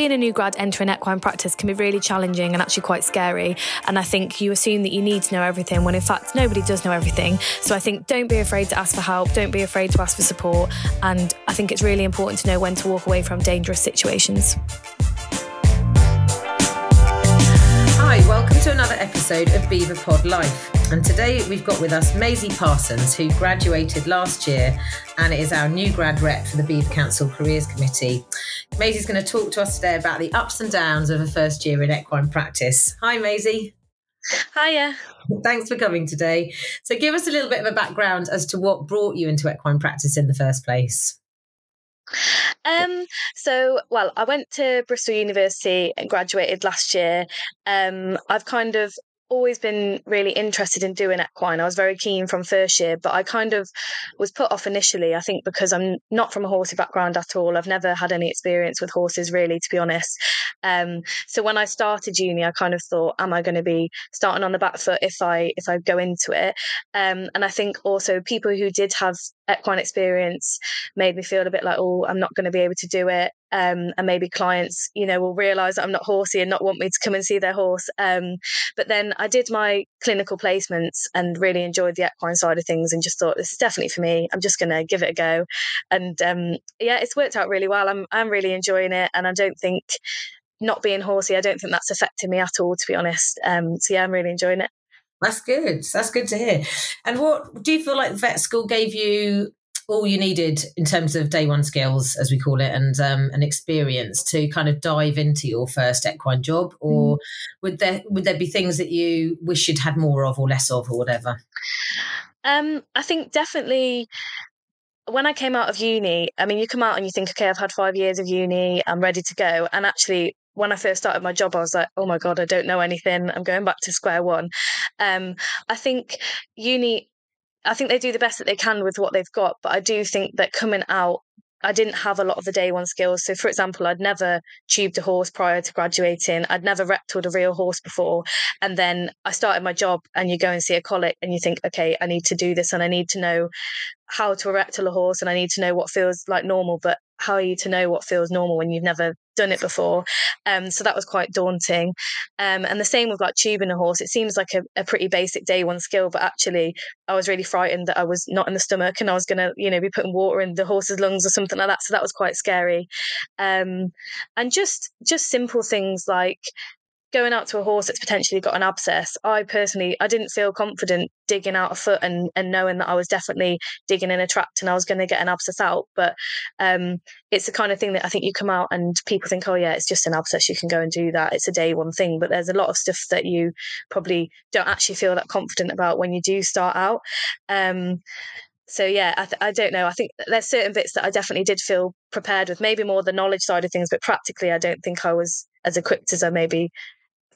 being a new grad entering equine practice can be really challenging and actually quite scary. And I think you assume that you need to know everything when in fact nobody does know everything. So I think don't be afraid to ask for help, don't be afraid to ask for support. And I think it's really important to know when to walk away from dangerous situations. Hi, welcome to another episode of BEVApod Life. And today we've got with us Maisie Parsons, who graduated last year and is our new grad rep for the BEVA Council Careers Committee. Maisie's going to talk to us today about the ups and downs of a first year in equine practice. Hi, Maisie. Hiya. Thanks for coming today. So, give us a little bit of a background as to what brought you into equine practice in the first place. Um, so, well, I went to Bristol University and graduated last year. Um, I've kind of always been really interested in doing equine. I was very keen from first year, but I kind of was put off initially, I think, because I'm not from a horsey background at all. I've never had any experience with horses, really, to be honest. Um, so when I started uni, I kind of thought, am I going to be starting on the back foot if I if I go into it? Um, and I think also people who did have equine experience made me feel a bit like, oh, I'm not going to be able to do it. Um, and maybe clients, you know, will realise that I'm not horsey and not want me to come and see their horse. Um, but then I did my clinical placements and really enjoyed the equine side of things and just thought this is definitely for me. I'm just going to give it a go. And um, yeah, it's worked out really well. I'm I'm really enjoying it, and I don't think not being horsey, I don't think that's affected me at all, to be honest. Um, so yeah, I'm really enjoying it. That's good. That's good to hear. And what do you feel like vet school gave you all you needed in terms of day one skills, as we call it, and um, an experience to kind of dive into your first equine job, or mm. would there would there be things that you wish you'd had more of, or less of, or whatever? Um, I think definitely when I came out of uni, I mean, you come out and you think, okay, I've had five years of uni, I'm ready to go. And actually, when I first started my job, I was like, oh my God, I don't know anything. I'm going back to square one. Um, I think uni I think they do the best that they can with what they've got, but I do think that coming out I didn't have a lot of the day one skills. So, for example, I'd never tubed a horse prior to graduating. I'd never rectalled a real horse before. And then I started my job, and you go and see a colic, and you think, okay, I need to do this, and I need to know how to rectal a horse, and I need to know what feels like normal. But how are you to know what feels normal when you've never done it before? Um, so that was quite daunting. Um, and the same with like tubing a horse. It seems like a, a, pretty basic day one skill, but actually, I was really frightened that I was not in the stomach and I was going to, you know, be putting water in the horse's lungs or something like that. So that was quite scary. Um, and just just simple things like going out to a horse that's potentially got an abscess, I personally I didn't feel confident digging out a foot and and knowing that I was definitely digging in a tract and I was going to get an abscess out. But um, it's the kind of thing that I think you come out and people think, oh yeah, it's just an abscess, you can go and do that. It's a day one thing, but there's a lot of stuff that you probably don't actually feel that confident about when you do start out. Um, so yeah, I, th- I don't know. I think there's certain bits that I definitely did feel prepared with, maybe more the knowledge side of things, but practically, I don't think I was as equipped as I maybe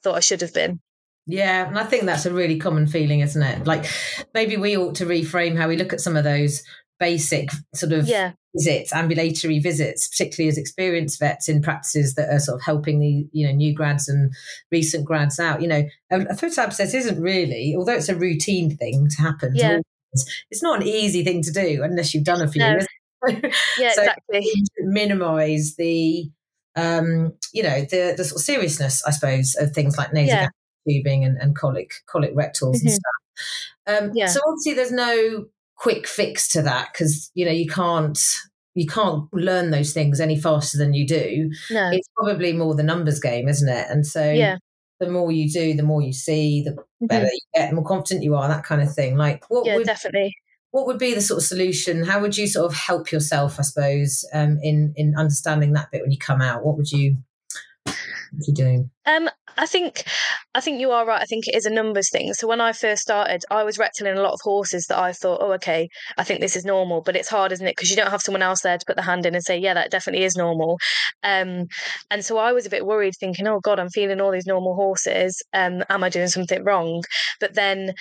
thought I should have been. Yeah, and I think that's a really common feeling, isn't it? Like maybe we ought to reframe how we look at some of those basic sort of yeah. visits, ambulatory visits, particularly as experienced vets in practices that are sort of helping the you know new grads and recent grads out. You know, a foot abscess isn't really, although it's a routine thing to happen. Yeah. It's not an easy thing to do unless you've done a few. No. yeah, so exactly. Minimize the um, you know, the the sort of seriousness, I suppose, of things like nasal yeah. tubing and, and colic colic rectals mm-hmm. and stuff. Um, yeah. So obviously, there's no quick fix to that because you know you can't you can't learn those things any faster than you do. No. It's probably more the numbers game, isn't it? And so yeah. the more you do, the more you see, the mm-hmm. better you get, the more confident you are, that kind of thing. Like what yeah, would, definitely what would be the sort of solution? How would you sort of help yourself, I suppose, um, in in understanding that bit when you come out? What would you what you doing? Um, I think I think you are right. I think it is a numbers thing. So when I first started, I was rectalling a lot of horses that I thought, oh, okay, I think this is normal. But it's hard, isn't it? Because you don't have someone else there to put the hand in and say, yeah, that definitely is normal. Um, and so I was a bit worried, thinking, oh God, I'm feeling all these normal horses. Um, am I doing something wrong? But then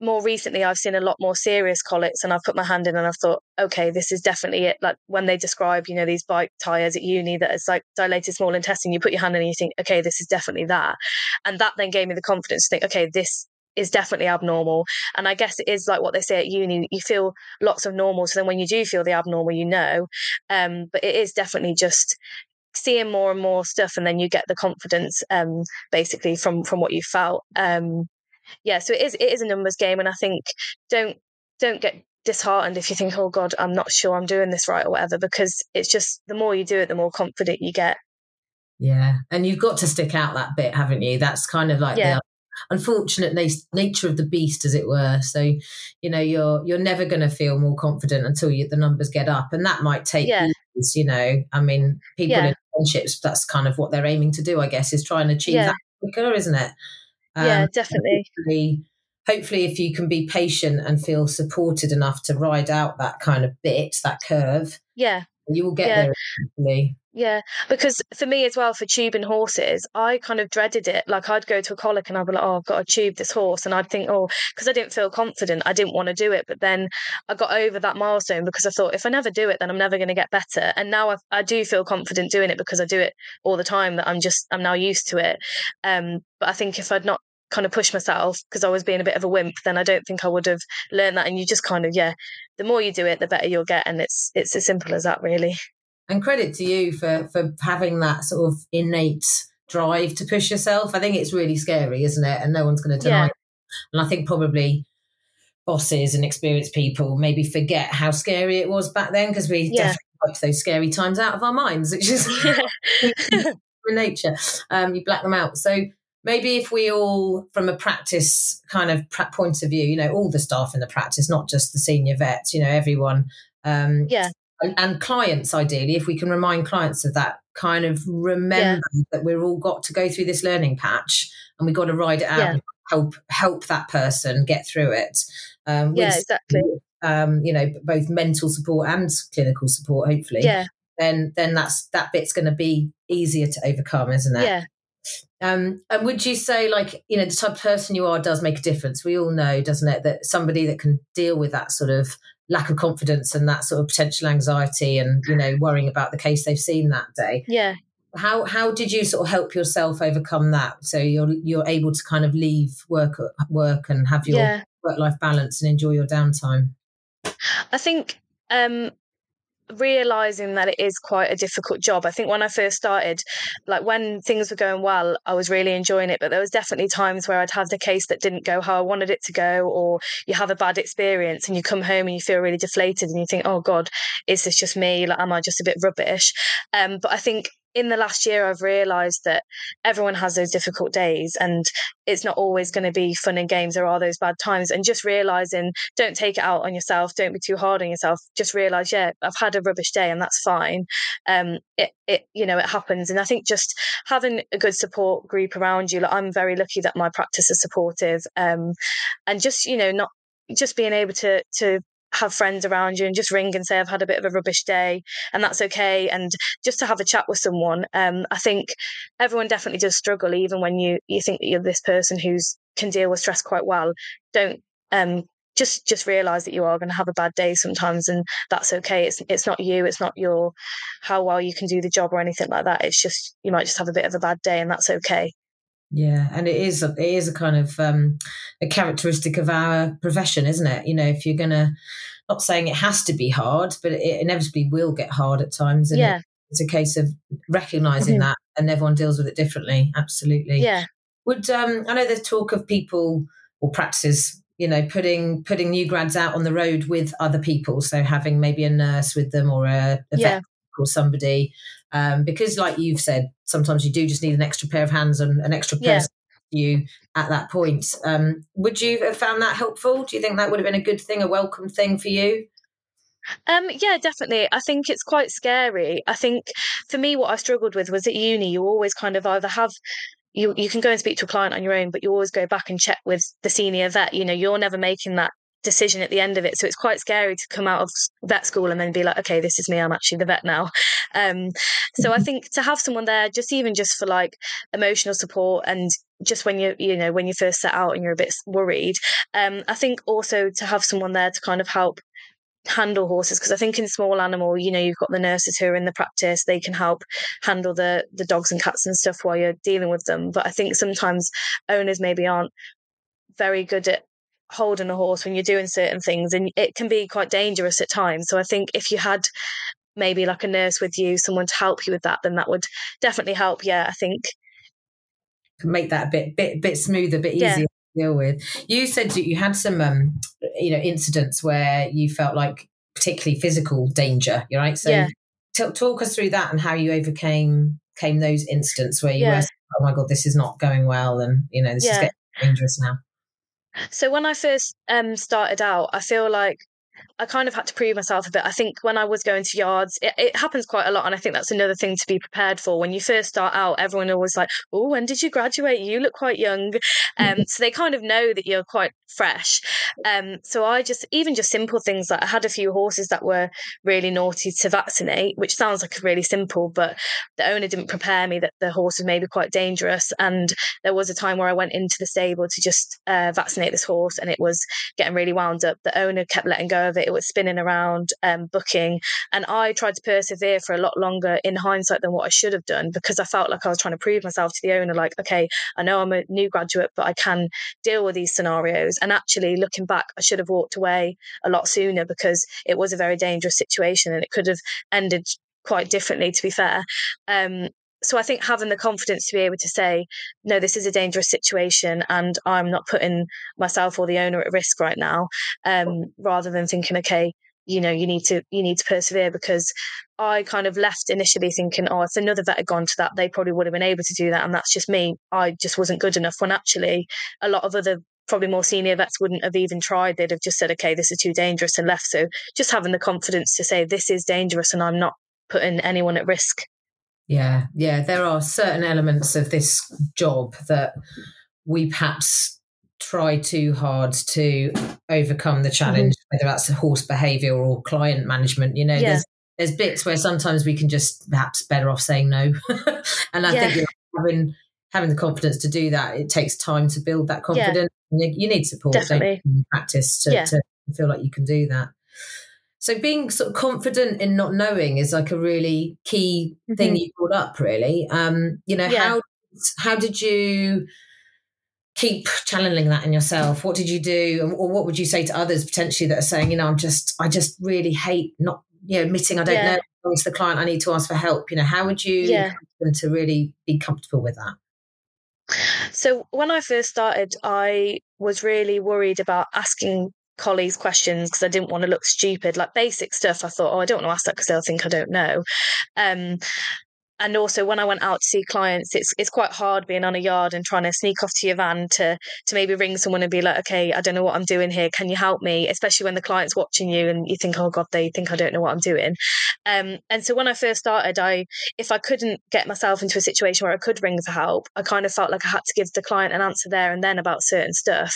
more recently I've seen a lot more serious colics and I've put my hand in and I've thought, okay, this is definitely it. Like when they describe, you know, these bike tires at uni that it's like dilated small intestine, you put your hand in and you think, okay, this is definitely that. And that then gave me the confidence to think, okay, this is definitely abnormal. And I guess it is like what they say at uni, you feel lots of normal. So then when you do feel the abnormal, you know. Um, but it is definitely just seeing more and more stuff and then you get the confidence um basically from from what you felt um yeah so it is it is a numbers game and i think don't don't get disheartened if you think oh god i'm not sure i'm doing this right or whatever because it's just the more you do it the more confident you get yeah and you've got to stick out that bit haven't you that's kind of like yeah. the unfortunate na- nature of the beast as it were so you know you're you're never going to feel more confident until you, the numbers get up and that might take yeah. years you know i mean people yeah. in friendships that's kind of what they're aiming to do i guess is try and achieve yeah. that quicker isn't it um, yeah definitely. hopefully, hopefully if you can be patient and feel supported enough to ride out that kind of bit that curve yeah you will get yeah. there eventually. Yeah, because for me as well, for tubing horses, I kind of dreaded it. Like I'd go to a colic and I'd be like, "Oh, I've got to tube this horse," and I'd think, "Oh," because I didn't feel confident, I didn't want to do it. But then I got over that milestone because I thought, if I never do it, then I'm never going to get better. And now I, I do feel confident doing it because I do it all the time. That I'm just I'm now used to it. Um, but I think if I'd not kind of push myself because I was being a bit of a wimp, then I don't think I would have learned that. And you just kind of, yeah, the more you do it, the better you'll get, and it's it's as simple as that, really. And credit to you for for having that sort of innate drive to push yourself. I think it's really scary, isn't it? And no one's going to deny. Yeah. It. And I think probably bosses and experienced people maybe forget how scary it was back then because we yeah. definitely wiped those scary times out of our minds, which is in nature. Um, you black them out. So maybe if we all, from a practice kind of point of view, you know, all the staff in the practice, not just the senior vets, you know, everyone. Um, yeah and, and, clients ideally if we can remind clients of that kind of remember yeah. that we're all got to go through this learning patch and we've got to ride it out yeah. and help help that person get through it um, yeah exactly um, you know both mental support and clinical support hopefully yeah then then that's that bit's going to be easier to overcome isn't it yeah um, and would you say, like, you know, the type of person you are does make a difference? We all know, doesn't it, that somebody that can deal with that sort of lack of confidence and that sort of potential anxiety and you know worrying about the case they've seen that day yeah how how did you sort of help yourself overcome that so you're you're able to kind of leave work work and have your yeah. work life balance and enjoy your downtime i think um realizing that it is quite a difficult job. I think when I first started, like when things were going well, I was really enjoying it. But there was definitely times where I'd have the case that didn't go how I wanted it to go, or you have a bad experience and you come home and you feel really deflated and you think, oh God, is this just me? Like, am I just a bit rubbish? Um, but I think in the last year, I've realised that everyone has those difficult days and it's not always going to be fun and games. There are those bad times. And just realising, don't take it out on yourself. Don't be too hard on yourself. Just realise, yeah, I've had a rubbish day and that's fine. Um, it, it, you know, it happens. And I think just having a good support group around you, like I'm very lucky that my practice is supportive. Um, and just, you know, not, just being able to to have friends around you and just ring and say I've had a bit of a rubbish day and that's okay. And just to have a chat with someone um, I think everyone definitely does struggle even when you you think that you're this person who's can deal with stress quite well. Don't um, just just realize that you are going to have a bad day sometimes and that's okay. It's it's not you it's not your how well you can do the job or anything like that. It's just you might just have a bit of a bad day and that's okay yeah, and it is a, it is a kind of um, a characteristic of our profession, isn't it? You know, if you're gonna, not saying it has to be hard, but it inevitably will get hard at times. And yeah. It, it's a case of recognizing mm-hmm. that, and everyone deals with it differently. Absolutely. Yeah. Would um, I know there's talk of people or practices, you know, putting putting new grads out on the road with other people, so having maybe a nurse with them or a, a yeah. vet or somebody um, because like you've said sometimes you do just need an extra pair of hands and an extra person yeah. you at that point um, would you have found that helpful do you think that would have been a good thing a welcome thing for you um, yeah, definitely. I think it's quite scary. I think for me, what I struggled with was at uni, you always kind of either have you you can go and speak to a client on your own, but you always go back and check with the senior vet. You know, you're never making that decision at the end of it. So it's quite scary to come out of vet school and then be like, okay, this is me. I'm actually the vet now. Um, so I mm-hmm. think to have someone there, just even just for like emotional support and just when you you know when you first set out and you're a bit worried, um, I think also to have someone there to kind of help handle horses because I think in small animal, you know, you've got the nurses who are in the practice, they can help handle the the dogs and cats and stuff while you're dealing with them. But I think sometimes owners maybe aren't very good at holding a horse when you're doing certain things and it can be quite dangerous at times so i think if you had maybe like a nurse with you, someone to help you with that, then that would definitely help. Yeah, I think make that a bit bit bit smoother, a bit easier. Yeah. to Deal with. You said that you had some, um, you know, incidents where you felt like particularly physical danger. You're right, so yeah. t- talk us through that and how you overcame came those incidents where you yeah. were, oh my god, this is not going well, and you know, this is getting dangerous now. So when I first um, started out, I feel like I kind of had to prove myself a bit. I think when I was going to yards, it, it, happens quite a lot. And I think that's another thing to be prepared for. When you first start out, everyone always like, oh, when did you graduate? You look quite young. Um, so they kind of know that you're quite fresh. Um, so I just, even just simple things like I had a few horses that were really naughty to vaccinate, which sounds like really simple, but the owner didn't prepare me that the horse was maybe quite dangerous. And there was a time where I went into the stable to just uh, vaccinate this horse and it was getting really wound up. The owner kept letting go it was spinning around um, booking. And I tried to persevere for a lot longer in hindsight than what I should have done because I felt like I was trying to prove myself to the owner, like, okay, I know I'm a new graduate, but I can deal with these scenarios. And actually, looking back, I should have walked away a lot sooner because it was a very dangerous situation and it could have ended quite differently, to be fair. Um, so I think having the confidence to be able to say, no, this is a dangerous situation and I'm not putting myself or the owner at risk right now, um, rather than thinking, okay, you know, you need to you need to persevere because I kind of left initially thinking, oh, if another vet had gone to that, they probably would have been able to do that. And that's just me. I just wasn't good enough when actually a lot of other probably more senior vets wouldn't have even tried. They'd have just said, okay, this is too dangerous and left. So just having the confidence to say this is dangerous and I'm not putting anyone at risk yeah, yeah. There are certain elements of this job that we perhaps try too hard to overcome the challenge, mm-hmm. whether that's horse behavior or client management. You know, yeah. there's there's bits where sometimes we can just perhaps better off saying no. and I yeah. think you know, having having the confidence to do that, it takes time to build that confidence. Yeah. You, you, need support, Definitely. practice to, to feel like you can do that. So being sort of confident in not knowing is like a really key thing mm-hmm. you brought up, really. Um, you know, yeah. how how did you keep channeling that in yourself? What did you do, or what would you say to others potentially that are saying, you know, I'm just, I just really hate not, you know, admitting I don't yeah. know to the client, I need to ask for help. You know, how would you yeah. to really be comfortable with that? So when I first started, I was really worried about asking colleagues questions because I didn't want to look stupid. Like basic stuff, I thought, oh, I don't want to ask that because they'll think I don't know. Um, and also when I went out to see clients, it's it's quite hard being on a yard and trying to sneak off to your van to to maybe ring someone and be like, okay, I don't know what I'm doing here. Can you help me? Especially when the client's watching you and you think, oh God, they think I don't know what I'm doing. Um, and so when I first started, I if I couldn't get myself into a situation where I could ring for help, I kind of felt like I had to give the client an answer there and then about certain stuff.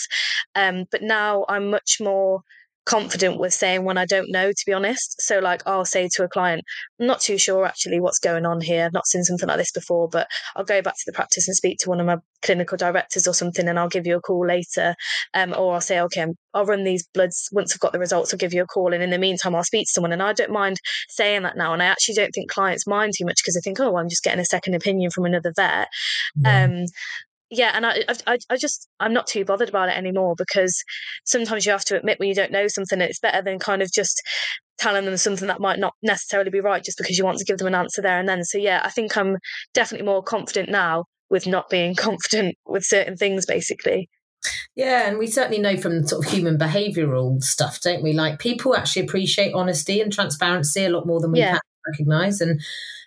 Um, but now I'm much more confident with saying when I don't know, to be honest. So, like, I'll say to a client, I'm not too sure actually what's going on here. I've not seen something like this before, but I'll go back to the practice and speak to one of my clinical directors or something, and I'll give you a call later. Um, or I'll say, okay, I'll run these bloods once I've got the results. I'll give you a call, and in the meantime, I'll speak to someone. And I don't mind saying that now, and I actually don't think clients mind too much because they think, oh, well, I'm just getting a second opinion from another vet. Yeah. Um, yeah, and I, I, I just, I'm not too bothered about it anymore because sometimes you have to admit when you don't know something, it's better than kind of just telling them something that might not necessarily be right just because you want to give them an answer there and then. So yeah, I think I'm definitely more confident now with not being confident with certain things, basically. Yeah, and we certainly know from sort of human behavioural stuff, don't we? Like people actually appreciate honesty and transparency a lot more than we yeah. can recognise, and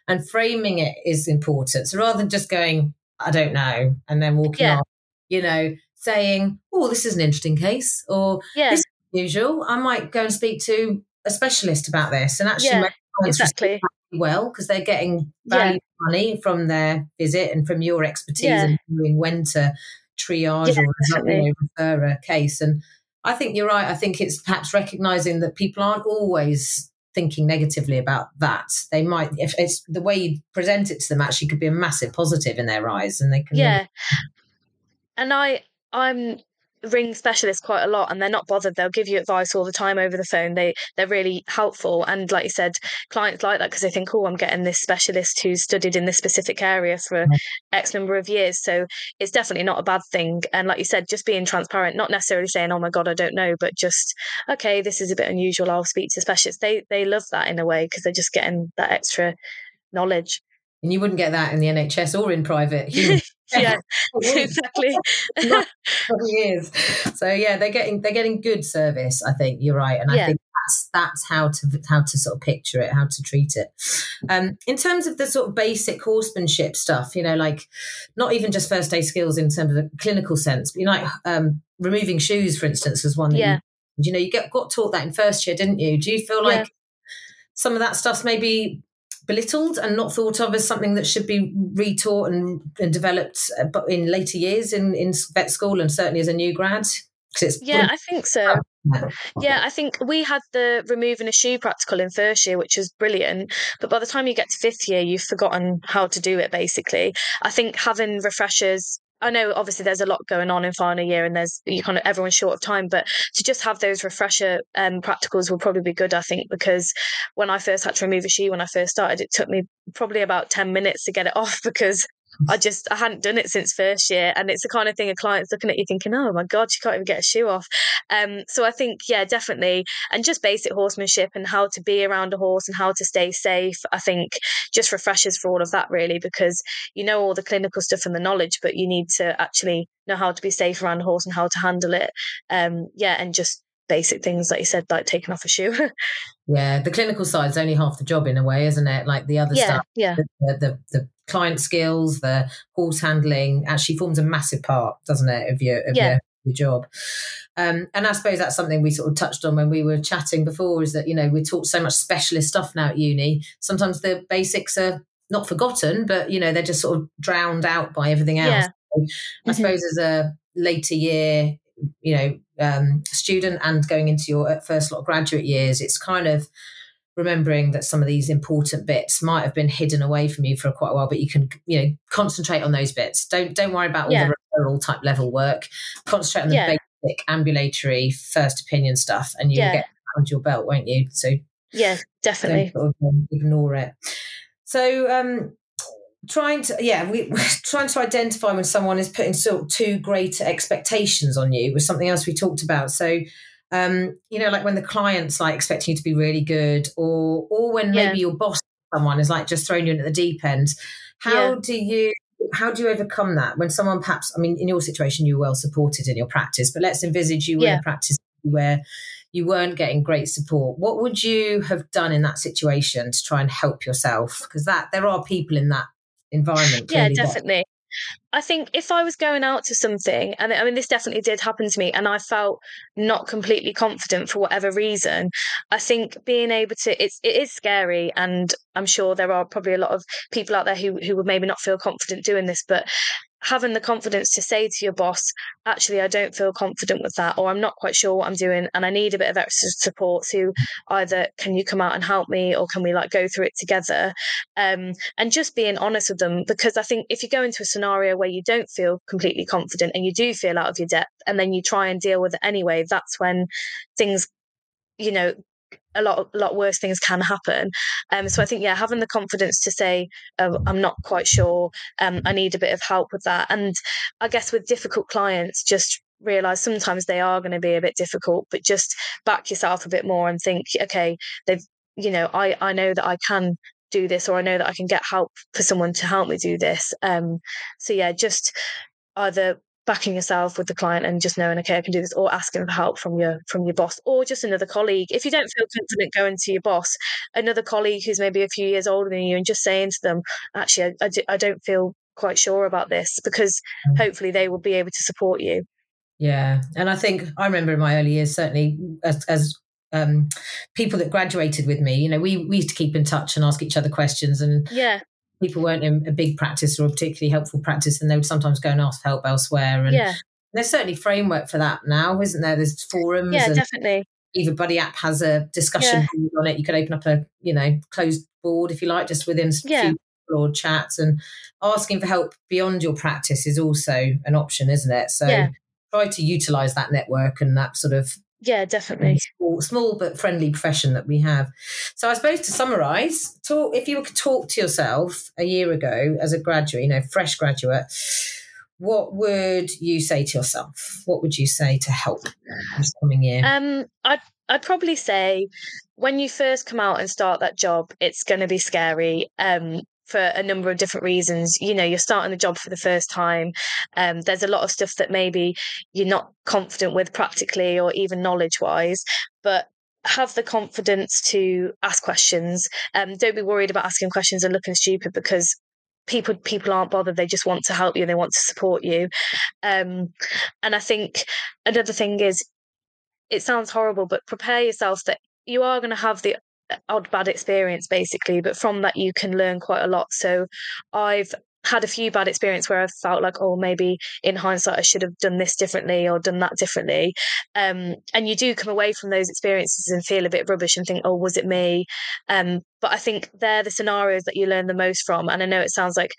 and framing it is important. So rather than just going, I don't know, and then walking yeah. off, you know, saying, oh, this is an interesting case, or yeah. this is unusual. I might go and speak to a specialist about this and actually yeah, exactly. well because they're getting value money from their visit and from your expertise and knowing when to triage yeah, or refer a case. And I think you're right. I think it's perhaps recognizing that people aren't always thinking negatively about that. They might, if it's the way you present it to them, actually could be a massive positive in their eyes, and they can. Yeah, and I, I'm ring specialists quite a lot and they're not bothered. They'll give you advice all the time over the phone. They they're really helpful. And like you said clients like that because they think oh i'm getting this specialist who's studied in this specific area for mm-hmm. x number of years. So it's definitely not a bad thing. And like you said just being transparent not necessarily saying oh my god i don't know but just okay this is a bit unusual. I'll speak to specialists. They they love that in a way because they're just getting that extra knowledge and you wouldn't get that in the NHS or in private. yeah, exactly. years. So yeah, they're getting they're getting good service. I think you're right, and I think that's that's how to how to sort of picture it, how to treat it. Um, in terms of the sort of basic horsemanship stuff, you know, like not even just first aid skills in terms of the clinical sense, but you know, like um, removing shoes, for instance, was one. yeah. You, you know, you get got taught that in first year, didn't you? Do you feel like yeah. some of that stuff's maybe belittled and not thought of as something that should be retaught and, and developed uh, in later years in, in vet school and certainly as a new grad? yeah, I think so. Yeah, I think we had the removing a shoe practical in first year, which was brilliant. But by the time you get to fifth year, you've forgotten how to do it. Basically, I think having refreshers I know obviously there's a lot going on in final year and there's you kind of everyone's short of time, but to just have those refresher um, practicals will probably be good, I think, because when I first had to remove a shoe when I first started, it took me probably about 10 minutes to get it off because I just I hadn't done it since first year, and it's the kind of thing a client's looking at you thinking, "Oh my god, she can't even get a shoe off." Um, so I think, yeah, definitely, and just basic horsemanship and how to be around a horse and how to stay safe. I think just refreshers for all of that really, because you know all the clinical stuff and the knowledge, but you need to actually know how to be safe around a horse and how to handle it. Um, yeah, and just basic things like you said, like taking off a shoe. yeah, the clinical side is only half the job in a way, isn't it? Like the other yeah, stuff, yeah, the, the, the client skills, the horse handling actually forms a massive part, doesn't it, of your of yeah. your, your job. Um, and I suppose that's something we sort of touched on when we were chatting before is that, you know, we taught so much specialist stuff now at uni. Sometimes the basics are not forgotten, but, you know, they're just sort of drowned out by everything else. Yeah. So mm-hmm. I suppose as a later year, you know, um, student and going into your first lot of graduate years, it's kind of remembering that some of these important bits might have been hidden away from you for quite a while, but you can, you know, concentrate on those bits. Don't don't worry about all yeah. the referral type level work. Concentrate on the yeah. basic ambulatory first opinion stuff, and you'll yeah. get under your belt, won't you? So yeah, definitely sort of, um, ignore it. So um, trying to yeah we trying to identify when someone is putting sort of too great expectations on you was something else we talked about so um, you know, like when the client's like expecting you to be really good, or or when yeah. maybe your boss, someone is like just throwing you in at the deep end. How yeah. do you how do you overcome that when someone perhaps I mean in your situation you're well supported in your practice, but let's envisage you were yeah. in a practice where you weren't getting great support. What would you have done in that situation to try and help yourself? Because that there are people in that environment. Yeah, definitely. I think if I was going out to something, and I mean, this definitely did happen to me, and I felt not completely confident for whatever reason, I think being able to, it's, it is scary. And I'm sure there are probably a lot of people out there who, who would maybe not feel confident doing this, but having the confidence to say to your boss, actually, I don't feel confident with that, or I'm not quite sure what I'm doing, and I need a bit of extra support. So either can you come out and help me, or can we like go through it together? Um, and just being honest with them, because I think if you go into a scenario where you don't feel completely confident and you do feel out of your depth, and then you try and deal with it anyway, that's when things you know a lot a lot worse things can happen. Um, so I think yeah, having the confidence to say oh, I'm not quite sure, um, I need a bit of help with that, and I guess with difficult clients, just realize sometimes they are going to be a bit difficult, but just back yourself a bit more and think, okay, they've you know I I know that I can do this or I know that I can get help for someone to help me do this. Um, so yeah, just either backing yourself with the client and just knowing okay i can do this or asking for help from your from your boss or just another colleague if you don't feel confident going to your boss another colleague who's maybe a few years older than you and just saying to them actually i, I, do, I don't feel quite sure about this because mm. hopefully they will be able to support you yeah and i think i remember in my early years certainly as, as um, people that graduated with me, you know, we, we used to keep in touch and ask each other questions. And yeah, people weren't in a big practice or a particularly helpful practice and they would sometimes go and ask for help elsewhere. And yeah. there's certainly framework for that now, isn't there? There's forums. Yeah, definitely. BEVA Buddy app has a discussion yeah. on it. You could open up a, you know, closed board if you like, just within yeah. or chats and asking for help beyond your practice is also an option, isn't it? So yeah. try to utilize that network and that sort of yeah definitely. Small, small, but friendly profession that we have. So i suppose to summarize talk if you were to talk to yourself a year ago as a graduate you know fresh graduate what would you say to yourself? What would you say to help this coming year? Um i'd i'd probably say when you first come out and start that job it's going to be scary. Um for a number of different reasons. You know, you're starting the job for the first time. Um, there's a lot of stuff that maybe you're not confident with practically or even knowledge wise, but have the confidence to ask questions. Um, don't be worried about asking questions and looking stupid because people people aren't bothered. They just want to help you. They want to support you. Um, and I think another thing is, it sounds horrible, but prepare yourself that you are going to have the odd bad experience basically but from that you can learn quite a lot. So i've had a few bad experience where i felt like oh maybe in hindsight i should have done this differently or done that differently. Um, and you do come away from those experiences and feel a bit rubbish and think oh was it me? Um, but i think they're the scenarios that you learn the most from and i know it sounds like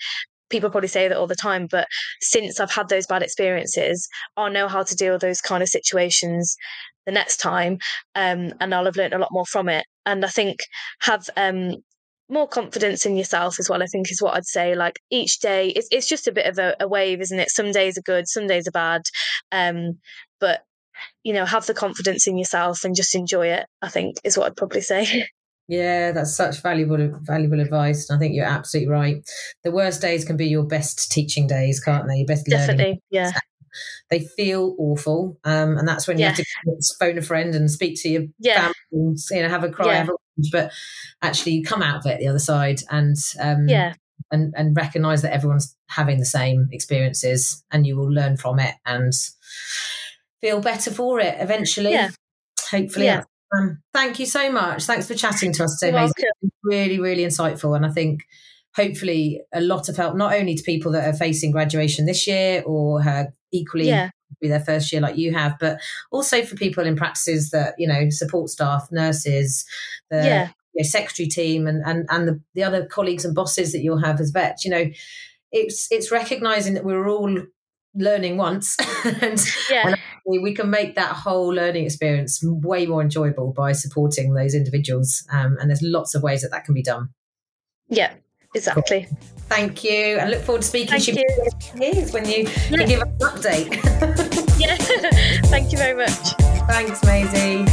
people probably say that all the time but since i've had those bad experiences i know how to deal with those kind of situations the next time um, and i'll have learned a lot more from it and i think have um, more confidence in yourself as well i think is what i'd say like each day it's, it's just a bit of a, a wave isn't it some days are good some days are bad um, but you know have the confidence in yourself and just enjoy it i think is what i'd probably say Yeah, that's such valuable valuable advice. And I think you're absolutely right. The worst days can be your best teaching days, can't they? Your best Definitely, learning. yeah. They feel awful, um, and that's when you have to phone a friend and speak to your Yeah. family and you know have a cry, Yeah. have a but actually you come out of it the other side and um, Yeah. and and recognize that everyone's having the same experiences, and you will learn from it and feel better for it eventually. Yeah. Hopefully, Yeah. um, thank you so much. Thanks for chatting to us today. Really, really insightful. And I think hopefully a lot of help, not only to people that are facing graduation this year or have equally Yeah. be their first year like you have, but also for people in practices that, you know, support staff, nurses, the Yeah. you know, secretary team and, and, and the, the other colleagues and bosses that you'll have as vets, you know, it's, it's recognizing that we're all learning once and Yeah. and we, can make that whole learning experience way more enjoyable by supporting those individuals. Um, and there's lots of ways that that can be done. Yeah. Exactly. Thank you, and look forward to speaking Thank to you years when you can give us an update. Yeah. Thank you very much. Thanks, Maisie.